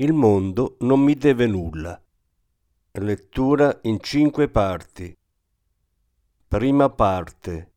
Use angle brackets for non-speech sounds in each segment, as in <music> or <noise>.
il mondo non mi deve nulla. Lettura in cinque parti. Prima parte.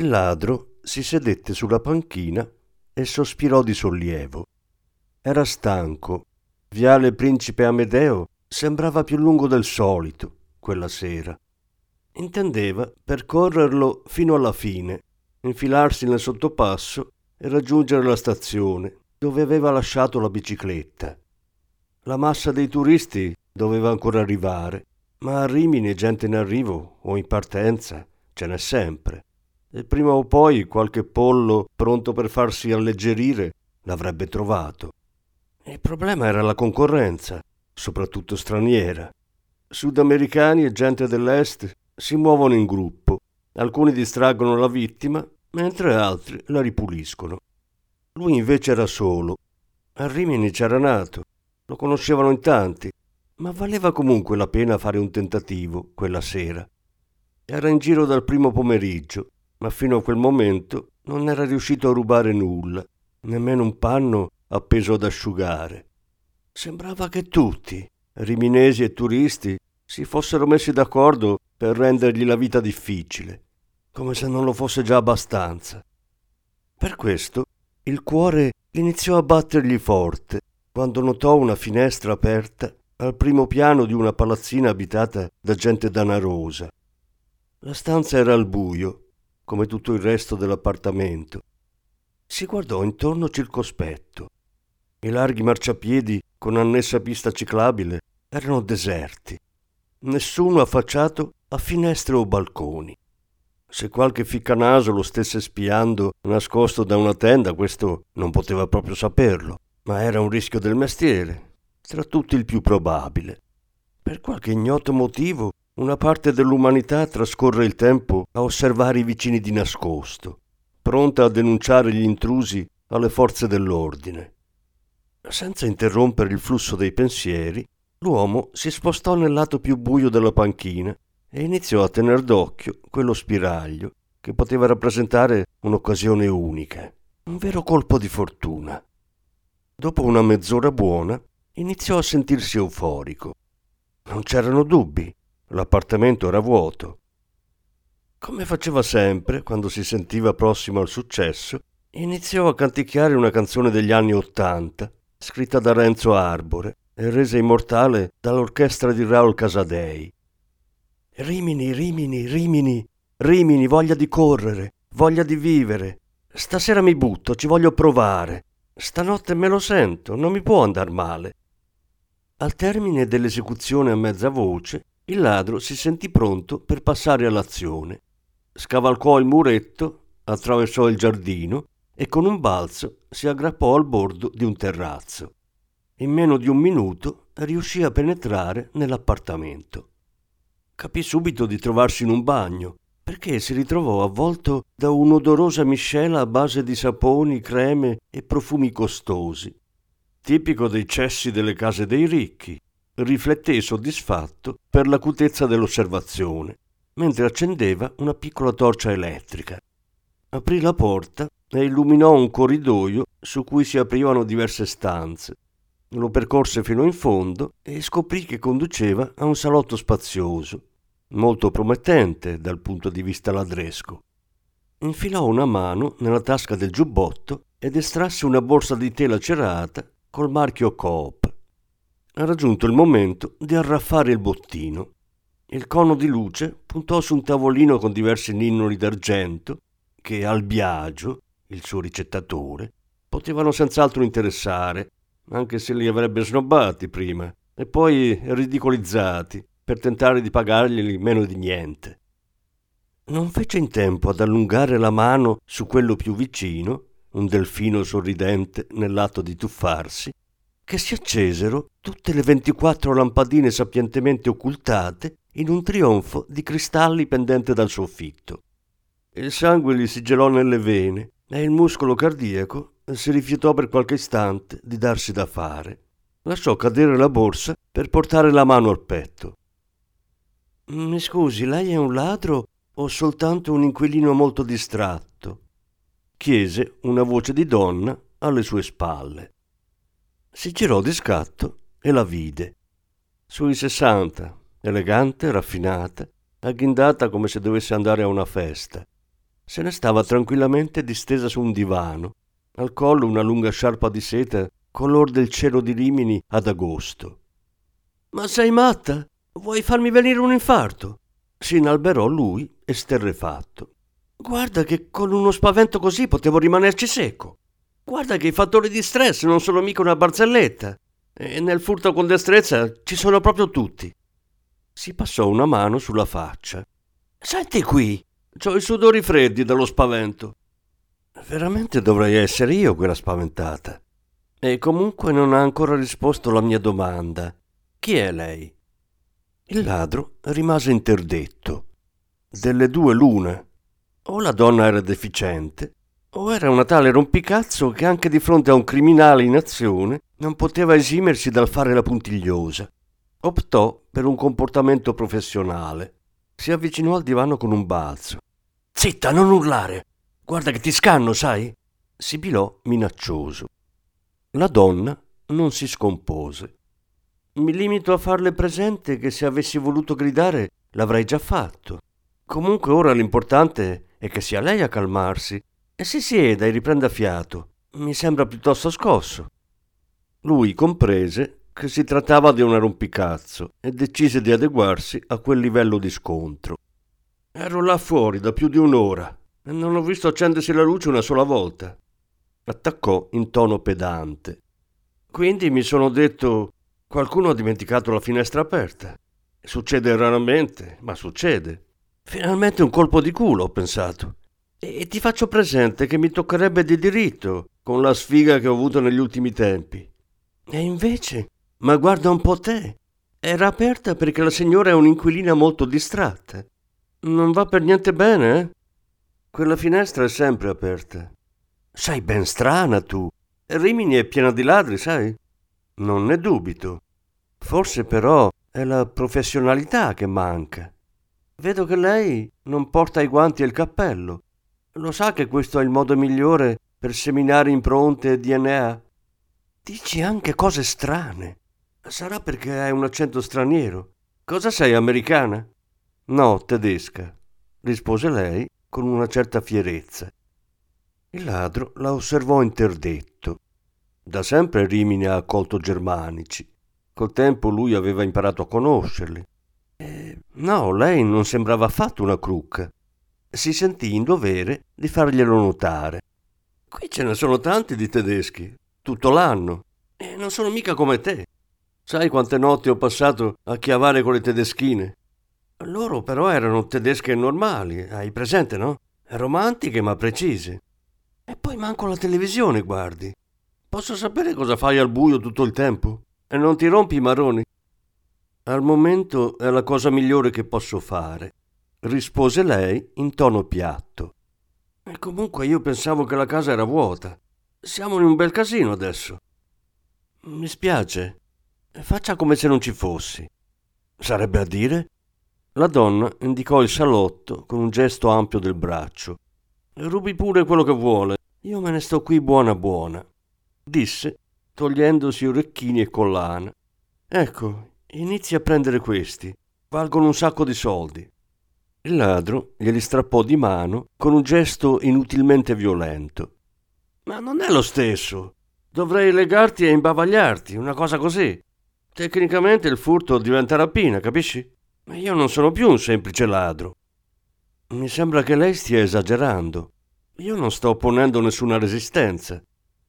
Ladro si sedette sulla panchina e sospirò di sollievo. Era stanco. Viale Principe Amedeo sembrava più lungo del solito quella sera. Intendeva percorrerlo fino alla fine, infilarsi nel sottopasso e raggiungere la stazione dove aveva lasciato la bicicletta. La massa dei turisti doveva ancora arrivare, ma a Rimini gente in arrivo o in partenza ce n'è sempre. E prima o poi qualche pollo pronto per farsi alleggerire l'avrebbe trovato. Il problema era la concorrenza, soprattutto straniera. Sudamericani e gente dell'Est si muovono in gruppo. Alcuni distraggono la vittima, mentre altri la ripuliscono. Lui invece era solo. A Rimini c'era nato. Lo conoscevano in tanti, ma valeva comunque la pena fare un tentativo quella sera. Era in giro dal primo pomeriggio, ma fino a quel momento non era riuscito a rubare nulla, nemmeno un panno appeso ad asciugare. Sembrava che tutti, riminesi e turisti, si fossero messi d'accordo per rendergli la vita difficile, come se non lo fosse già abbastanza. Per questo il cuore iniziò a battergli forte quando notò una finestra aperta al primo piano di una palazzina abitata da gente danarosa. La stanza era al buio, come tutto il resto dell'appartamento. Si guardò intorno circospetto. I larghi marciapiedi con annessa pista ciclabile erano deserti nessuno affacciato a finestre o balconi. Se qualche ficcanaso lo stesse spiando nascosto da una tenda, questo non poteva proprio saperlo, ma era un rischio del mestiere, tra tutti il più probabile. Per qualche ignoto motivo, una parte dell'umanità trascorre il tempo a osservare i vicini di nascosto, pronta a denunciare gli intrusi alle forze dell'ordine. Senza interrompere il flusso dei pensieri, L'uomo si spostò nel lato più buio della panchina e iniziò a tener d'occhio quello spiraglio che poteva rappresentare un'occasione unica, un vero colpo di fortuna. Dopo una mezz'ora buona iniziò a sentirsi euforico. Non c'erano dubbi, l'appartamento era vuoto. Come faceva sempre quando si sentiva prossimo al successo, iniziò a canticchiare una canzone degli anni Ottanta, scritta da Renzo Arbore, e resa immortale dall'orchestra di Raul Casadei. Rimini, Rimini, Rimini, Rimini, voglia di correre, voglia di vivere. Stasera mi butto, ci voglio provare. Stanotte me lo sento, non mi può andar male. Al termine dell'esecuzione a mezza voce, il ladro si sentì pronto per passare all'azione. Scavalcò il muretto, attraversò il giardino e con un balzo si aggrappò al bordo di un terrazzo. In meno di un minuto riuscì a penetrare nell'appartamento. Capì subito di trovarsi in un bagno, perché si ritrovò avvolto da un'odorosa miscela a base di saponi, creme e profumi costosi. Tipico dei cessi delle case dei ricchi, rifletté soddisfatto per l'acutezza dell'osservazione, mentre accendeva una piccola torcia elettrica. Aprì la porta e illuminò un corridoio su cui si aprivano diverse stanze lo percorse fino in fondo e scoprì che conduceva a un salotto spazioso, molto promettente dal punto di vista ladresco. Infilò una mano nella tasca del giubbotto ed estrasse una borsa di tela cerata col marchio Coop. Ha raggiunto il momento di arraffare il bottino. Il cono di luce puntò su un tavolino con diversi ninnoli d'argento che al Biagio, il suo ricettatore, potevano senz'altro interessare anche se li avrebbe snobbati prima e poi ridicolizzati per tentare di pagarglieli meno di niente. Non fece in tempo ad allungare la mano su quello più vicino, un delfino sorridente nell'atto di tuffarsi, che si accesero tutte le ventiquattro lampadine sapientemente occultate in un trionfo di cristalli pendente dal soffitto. Il sangue gli si gelò nelle vene e il muscolo cardiaco si rifiutò per qualche istante di darsi da fare. Lasciò cadere la borsa per portare la mano al petto. Mi scusi, lei è un ladro o soltanto un inquilino molto distratto? chiese una voce di donna alle sue spalle. Si girò di scatto e la vide. Sui sessanta, elegante, raffinata, agghindata come se dovesse andare a una festa. se ne stava tranquillamente distesa su un divano, al collo una lunga sciarpa di seta color del cielo di Rimini ad agosto. Ma sei matta? Vuoi farmi venire un infarto? Si inalberò lui, esterrefatto. Guarda che con uno spavento così potevo rimanerci secco. Guarda che i fattori di stress non sono mica una barzelletta. E nel furto con destrezza ci sono proprio tutti. Si passò una mano sulla faccia. Senti qui, ho i sudori freddi dallo spavento. Veramente dovrei essere io quella spaventata. E comunque non ha ancora risposto alla mia domanda. Chi è lei? Il ladro rimase interdetto. Delle due l'una. O la donna era deficiente, o era una tale rompicazzo che anche di fronte a un criminale in azione non poteva esimersi dal fare la puntigliosa. Optò per un comportamento professionale. Si avvicinò al divano con un balzo. Zitta, non urlare! Guarda che ti scanno, sai? Sibilò minaccioso. La donna non si scompose. Mi limito a farle presente che se avessi voluto gridare l'avrei già fatto. Comunque ora l'importante è che sia lei a calmarsi e si sieda e riprenda fiato. Mi sembra piuttosto scosso. Lui comprese che si trattava di un rompicazzo e decise di adeguarsi a quel livello di scontro. Ero là fuori da più di un'ora e non ho visto accendersi la luce una sola volta attaccò in tono pedante. Quindi mi sono detto qualcuno ha dimenticato la finestra aperta. Succede raramente, ma succede. Finalmente un colpo di culo, ho pensato. E ti faccio presente che mi toccherebbe di diritto, con la sfiga che ho avuto negli ultimi tempi. E invece, ma guarda un po' te. Era aperta perché la signora è un'inquilina molto distratta. Non va per niente bene, eh? Quella finestra è sempre aperta. Sei ben strana tu. Rimini è piena di ladri, sai? Non ne dubito. Forse però è la professionalità che manca. Vedo che lei non porta i guanti e il cappello. Lo sa che questo è il modo migliore per seminare impronte e DNA? Dici anche cose strane. Sarà perché hai un accento straniero. Cosa sei, americana? No, tedesca, rispose lei con una certa fierezza. Il ladro la osservò interdetto. Da sempre Rimini ha accolto germanici. Col tempo lui aveva imparato a conoscerli. E no, lei non sembrava affatto una crucca. Si sentì in dovere di farglielo notare. Qui ce ne sono tanti di tedeschi, tutto l'anno, e non sono mica come te. Sai quante notti ho passato a chiavare con le tedeschine? Loro però erano tedesche normali, hai presente, no? Romantiche ma precise. E poi manco la televisione guardi. Posso sapere cosa fai al buio tutto il tempo? E non ti rompi i maroni? Al momento è la cosa migliore che posso fare, rispose lei in tono piatto. E comunque io pensavo che la casa era vuota. Siamo in un bel casino adesso. Mi spiace. Faccia come se non ci fossi. Sarebbe a dire? La donna indicò il salotto con un gesto ampio del braccio. Rubi pure quello che vuole. Io me ne sto qui buona buona, disse, togliendosi orecchini e collana. Ecco, inizi a prendere questi. Valgono un sacco di soldi. Il ladro glieli strappò di mano con un gesto inutilmente violento. Ma non è lo stesso. Dovrei legarti e imbavagliarti, una cosa così. Tecnicamente il furto diventa rapina, capisci? Ma io non sono più un semplice ladro. Mi sembra che lei stia esagerando. Io non sto opponendo nessuna resistenza.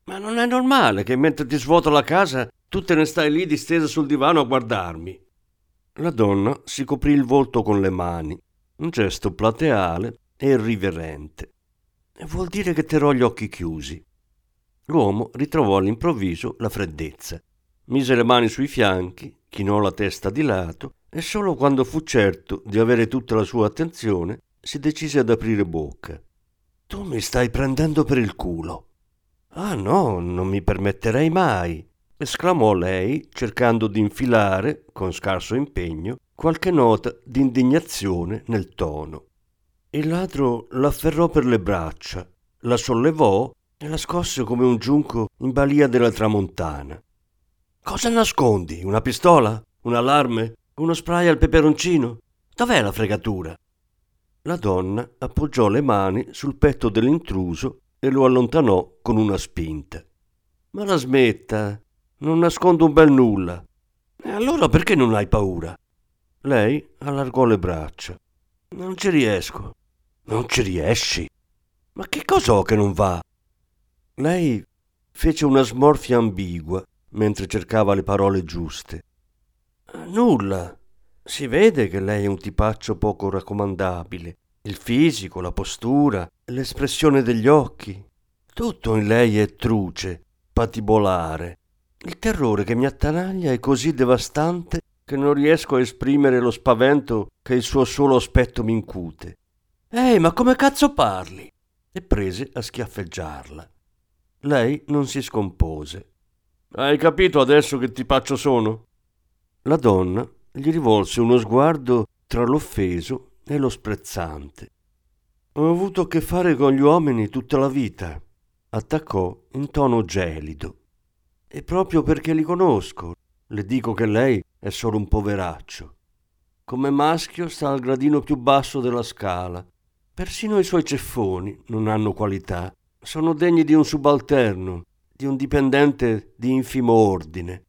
Ma non è normale che mentre ti svuoto la casa tu te ne stai lì distesa sul divano a guardarmi. La donna si coprì il volto con le mani, un gesto plateale e irriverente. Vuol dire che terrò gli occhi chiusi. L'uomo ritrovò all'improvviso la freddezza. Mise le mani sui fianchi, chinò la testa di lato e solo quando fu certo di avere tutta la sua attenzione si decise ad aprire bocca. Tu mi stai prendendo per il culo. Ah no, non mi permetterei mai, esclamò lei, cercando di infilare, con scarso impegno, qualche nota di indignazione nel tono. Il ladro l'afferrò per le braccia, la sollevò e la scosse come un giunco in balia della tramontana. Cosa nascondi? Una pistola? Un allarme? Uno spray al peperoncino? Dov'è la fregatura? La donna appoggiò le mani sul petto dell'intruso e lo allontanò con una spinta. Ma la smetta, non nascondo un bel nulla. E allora perché non hai paura? Lei allargò le braccia. Non ci riesco. Non ci riesci? Ma che cos'ho che non va? Lei fece una smorfia ambigua mentre cercava le parole giuste. Nulla. Si vede che lei è un tipaccio poco raccomandabile. Il fisico, la postura, l'espressione degli occhi. Tutto in lei è truce, patibolare. Il terrore che mi attanaglia è così devastante che non riesco a esprimere lo spavento che il suo solo aspetto mi incute. Ehi, ma come cazzo parli? E prese a schiaffeggiarla. Lei non si scompose. Hai capito adesso che tipaccio sono? La donna gli rivolse uno sguardo tra l'offeso e lo sprezzante. Ho avuto a che fare con gli uomini tutta la vita, attaccò in tono gelido. E proprio perché li conosco, le dico che lei è solo un poveraccio. Come maschio sta al gradino più basso della scala. Persino i suoi ceffoni non hanno qualità. Sono degni di un subalterno, di un dipendente di infimo ordine.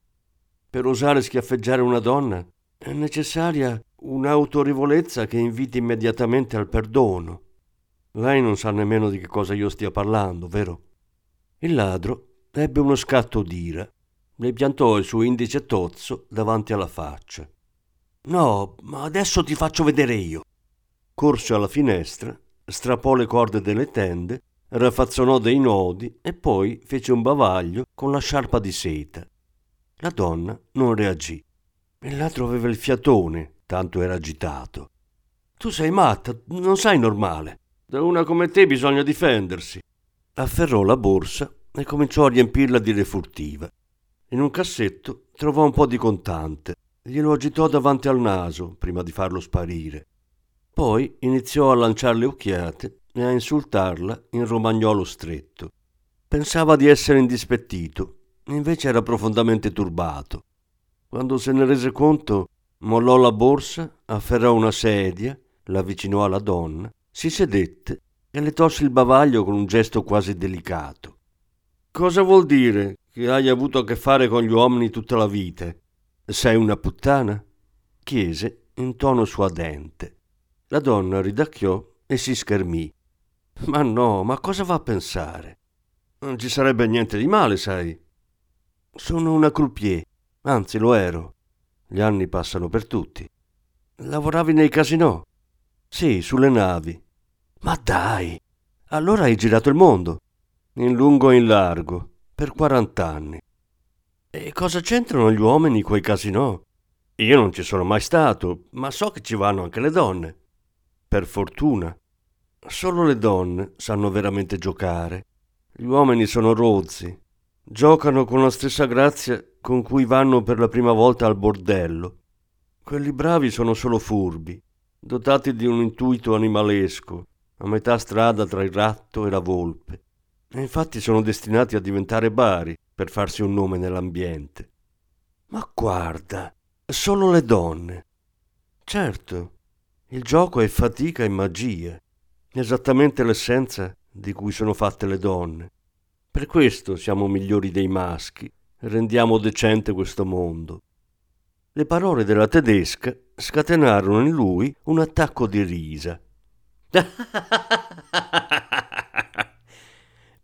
Per osare schiaffeggiare una donna è necessaria un'autorevolezza che inviti immediatamente al perdono. Lei non sa nemmeno di che cosa io stia parlando, vero? Il ladro ebbe uno scatto d'ira. Le piantò il suo indice tozzo davanti alla faccia. No, ma adesso ti faccio vedere io. Corse alla finestra, strappò le corde delle tende, raffazzonò dei nodi e poi fece un bavaglio con la sciarpa di seta. La donna non reagì. Il ladro aveva il fiatone, tanto era agitato. Tu sei matta, non sei normale. Da una come te bisogna difendersi. Afferrò la borsa e cominciò a riempirla di refurtiva. In un cassetto trovò un po' di contante. Glielo agitò davanti al naso prima di farlo sparire. Poi iniziò a lanciare le occhiate e a insultarla in romagnolo stretto. Pensava di essere indispettito, invece era profondamente turbato. Quando se ne rese conto, mollò la borsa, afferrò una sedia, l'avvicinò alla donna, si sedette e le tolse il bavaglio con un gesto quasi delicato. Cosa vuol dire che hai avuto a che fare con gli uomini tutta la vita? Sei una puttana? chiese in tono suadente. La donna ridacchiò e si schermì. Ma no, ma cosa va a pensare? Non ci sarebbe niente di male, sai. Sono una croupier, Anzi, lo ero. Gli anni passano per tutti. Lavoravi nei casinò? Sì, sulle navi. Ma dai! Allora hai girato il mondo. In lungo e in largo, per 40 anni. E cosa c'entrano gli uomini coi casinò? Io non ci sono mai stato, ma so che ci vanno anche le donne. Per fortuna. Solo le donne sanno veramente giocare. Gli uomini sono rozzi. Giocano con la stessa grazia con cui vanno per la prima volta al bordello. Quelli bravi sono solo furbi, dotati di un intuito animalesco, a metà strada tra il ratto e la volpe. E infatti sono destinati a diventare bari per farsi un nome nell'ambiente. Ma guarda, solo le donne. Certo, il gioco è fatica e magia, esattamente l'essenza di cui sono fatte le donne. Per questo siamo migliori dei maschi rendiamo decente questo mondo. Le parole della tedesca scatenarono in lui un attacco di risa. <laughs>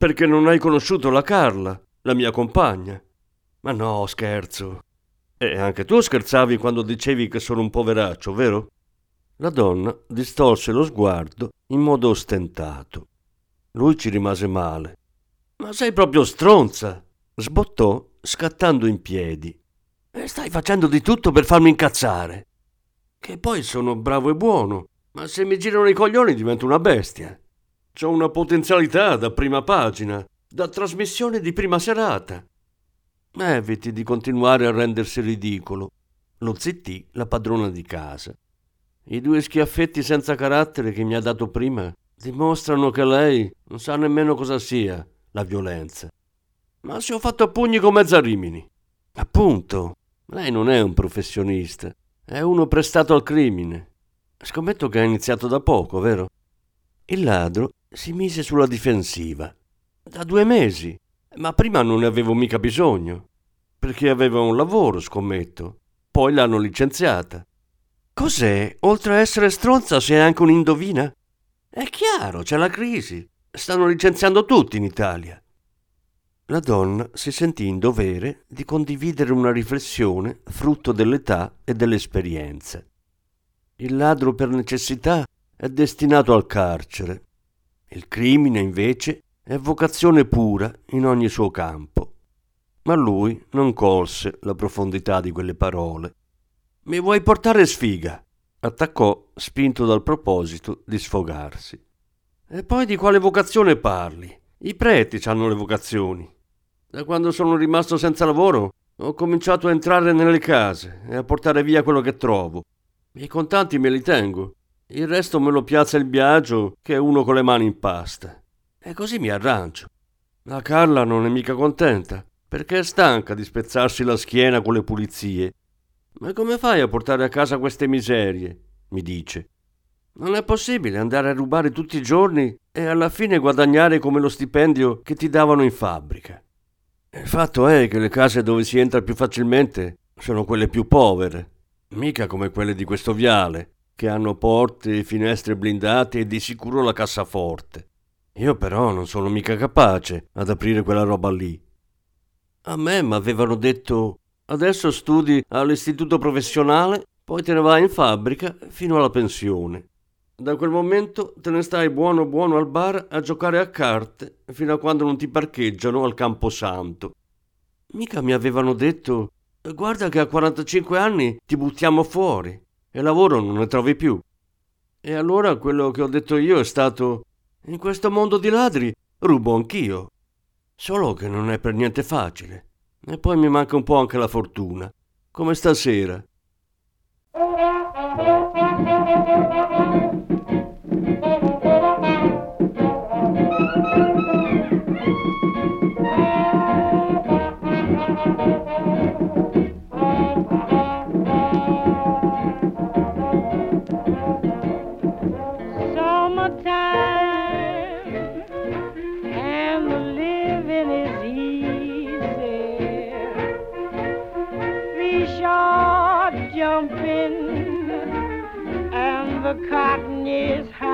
Perché non hai conosciuto la Carla, la mia compagna? Ma no, scherzo. E anche tu scherzavi quando dicevi che sono un poveraccio, vero? La donna distolse lo sguardo in modo ostentato. Lui ci rimase male. Ma sei proprio stronza! Sbottò scattando in piedi. E stai facendo di tutto per farmi incazzare. Che poi sono bravo e buono, ma se mi girano i coglioni divento una bestia. C'ho una potenzialità da prima pagina, da trasmissione di prima serata. Eviti di continuare a rendersi ridicolo. Lo zittì la padrona di casa. I due schiaffetti senza carattere che mi ha dato prima dimostrano che lei non sa nemmeno cosa sia la violenza. Ma se ho fatto a pugni con mezza Rimini. Appunto, lei non è un professionista, è uno prestato al crimine. Scommetto che ha iniziato da poco, vero? Il ladro si mise sulla difensiva. Da due mesi. Ma prima non ne avevo mica bisogno. Perché aveva un lavoro, scommetto. Poi l'hanno licenziata. Cos'è? Oltre a essere stronza, sei anche un'indovina? È chiaro, c'è la crisi. Stanno licenziando tutti in Italia. La donna si sentì in dovere di condividere una riflessione frutto dell'età e dell'esperienza. Il ladro per necessità è destinato al carcere. Il crimine, invece, è vocazione pura in ogni suo campo. Ma lui non colse la profondità di quelle parole. Mi vuoi portare sfiga? attaccò, spinto dal proposito di sfogarsi. E poi di quale vocazione parli? I preti hanno le vocazioni. Da quando sono rimasto senza lavoro ho cominciato a entrare nelle case e a portare via quello che trovo. I contanti me li tengo. Il resto me lo piazza il Biagio, che è uno con le mani in pasta. E così mi arrangio. La Carla non è mica contenta, perché è stanca di spezzarsi la schiena con le pulizie. Ma come fai a portare a casa queste miserie? mi dice. Non è possibile andare a rubare tutti i giorni e alla fine guadagnare come lo stipendio che ti davano in fabbrica. Il fatto è che le case dove si entra più facilmente sono quelle più povere, mica come quelle di questo viale, che hanno porte e finestre blindate e di sicuro la cassaforte. Io però non sono mica capace ad aprire quella roba lì. A me mi avevano detto adesso studi all'istituto professionale, poi te ne vai in fabbrica fino alla pensione. Da quel momento te ne stai buono buono al bar a giocare a carte fino a quando non ti parcheggiano al Camposanto. Mica mi avevano detto guarda che a 45 anni ti buttiamo fuori e lavoro non ne trovi più. E allora quello che ho detto io è stato in questo mondo di ladri rubo anch'io. Solo che non è per niente facile. E poi mi manca un po' anche la fortuna. Come stasera. Cotton is high.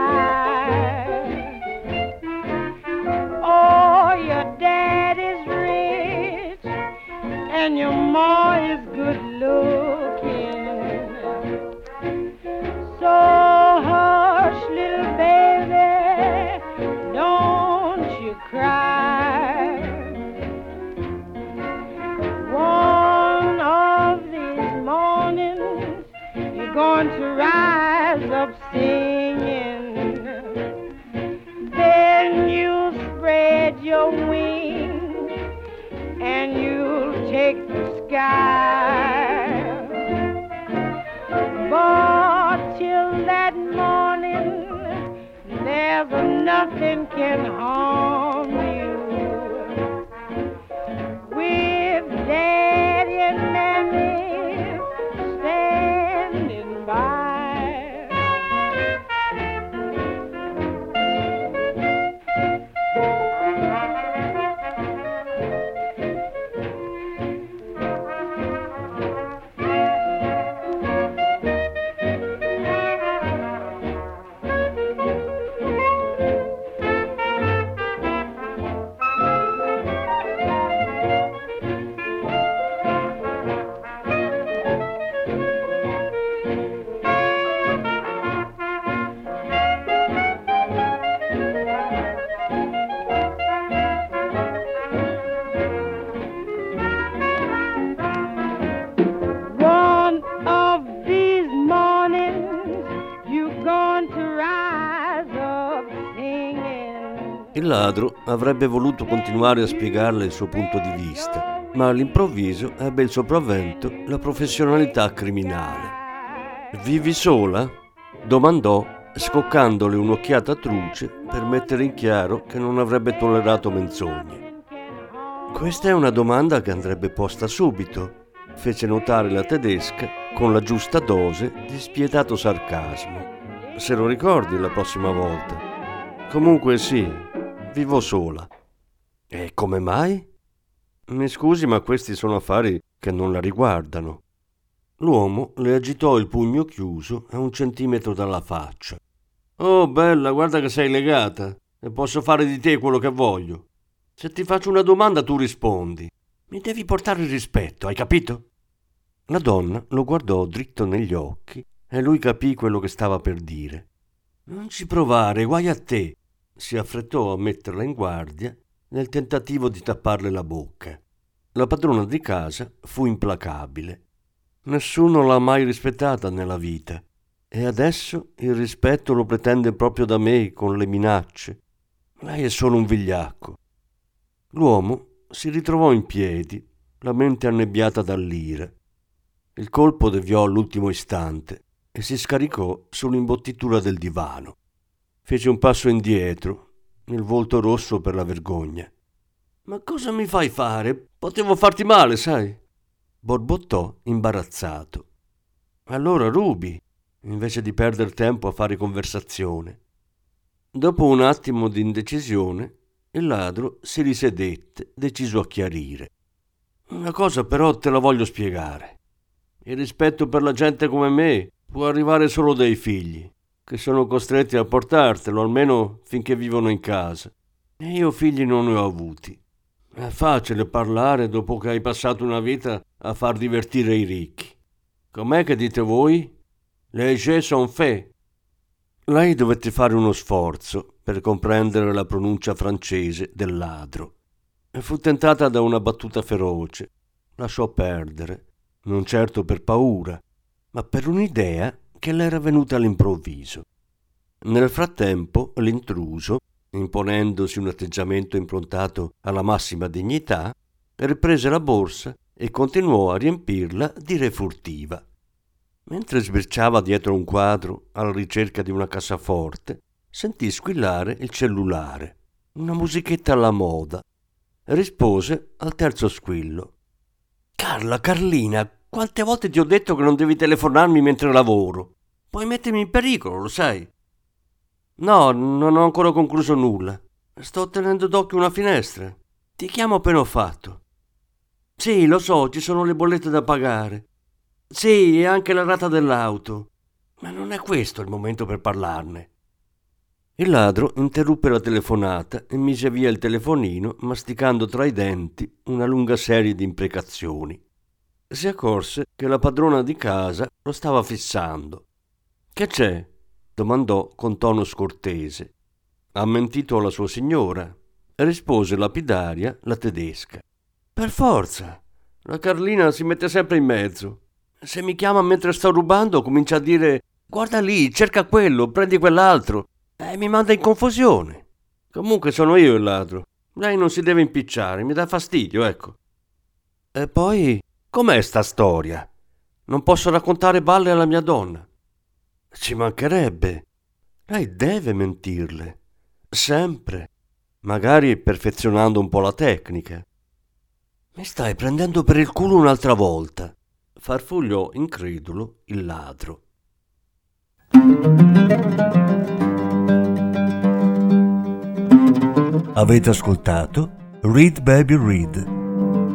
Ladro avrebbe voluto continuare a spiegarle il suo punto di vista, ma all'improvviso ebbe il sopravvento la professionalità criminale. Vivi sola? domandò, scoccandole un'occhiata truce per mettere in chiaro che non avrebbe tollerato menzogne. Questa è una domanda che andrebbe posta subito, fece notare la tedesca con la giusta dose di spietato sarcasmo. Se lo ricordi la prossima volta. Comunque sì, vivo sola. E come mai? Mi scusi, ma questi sono affari che non la riguardano. L'uomo le agitò il pugno chiuso a un centimetro dalla faccia. Oh, bella, guarda che sei legata e posso fare di te quello che voglio. Se ti faccio una domanda tu rispondi. Mi devi portare rispetto, hai capito? La donna lo guardò dritto negli occhi e lui capì quello che stava per dire. Non ci provare, guai a te. Si affrettò a metterla in guardia nel tentativo di tapparle la bocca. La padrona di casa fu implacabile. Nessuno l'ha mai rispettata nella vita e adesso il rispetto lo pretende proprio da me con le minacce. Lei è solo un vigliacco. L'uomo si ritrovò in piedi, la mente annebbiata dall'ira. Il colpo deviò all'ultimo istante e si scaricò sull'imbottitura del divano. Fece un passo indietro, il volto rosso per la vergogna. Ma cosa mi fai fare? Potevo farti male, sai? borbottò imbarazzato. Allora rubi, invece di perdere tempo a fare conversazione. Dopo un attimo di indecisione, il ladro si risedette, deciso a chiarire. Una cosa però te la voglio spiegare. Il rispetto per la gente come me può arrivare solo dai figli, che sono costretti a portartelo, almeno finché vivono in casa. E io figli non ne ho avuti. È facile parlare dopo che hai passato una vita a far divertire i ricchi. Com'è che dite voi? Les jeux sont faits. Lei dovette fare uno sforzo per comprendere la pronuncia francese del ladro e fu tentata da una battuta feroce. Lasciò perdere, non certo per paura, ma per un'idea che le era venuta all'improvviso. Nel frattempo l'intruso imponendosi un atteggiamento improntato alla massima dignità, riprese la borsa e continuò a riempirla di re furtiva. Mentre sbirciava dietro un quadro alla ricerca di una cassaforte, sentì squillare il cellulare, una musichetta alla moda. Rispose al terzo squillo. Carla, Carlina, quante volte ti ho detto che non devi telefonarmi mentre lavoro? Puoi mettermi in pericolo, lo sai. No, non ho ancora concluso nulla. Sto tenendo d'occhio una finestra. Ti chiamo appena ho fatto. Sì, lo so, ci sono le bollette da pagare. Sì, e anche la rata dell'auto. Ma non è questo il momento per parlarne. Il ladro interruppe la telefonata e mise via il telefonino, masticando tra i denti una lunga serie di imprecazioni. Si accorse che la padrona di casa lo stava fissando. Che c'è? domandò con tono scortese. Ha mentito alla sua signora? rispose lapidaria la tedesca. Per forza. La Carlina si mette sempre in mezzo. Se mi chiama mentre sto rubando, comincia a dire guarda lì, cerca quello, prendi quell'altro. E mi manda in confusione. Comunque sono io il ladro. Lei non si deve impicciare, mi dà fastidio, ecco. E poi, com'è sta storia? Non posso raccontare balle alla mia donna. Ci mancherebbe. Lei deve mentirle. Sempre. Magari perfezionando un po' la tecnica. Mi stai prendendo per il culo un'altra volta. Farfugliò incredulo il ladro. Avete ascoltato Read Baby Read,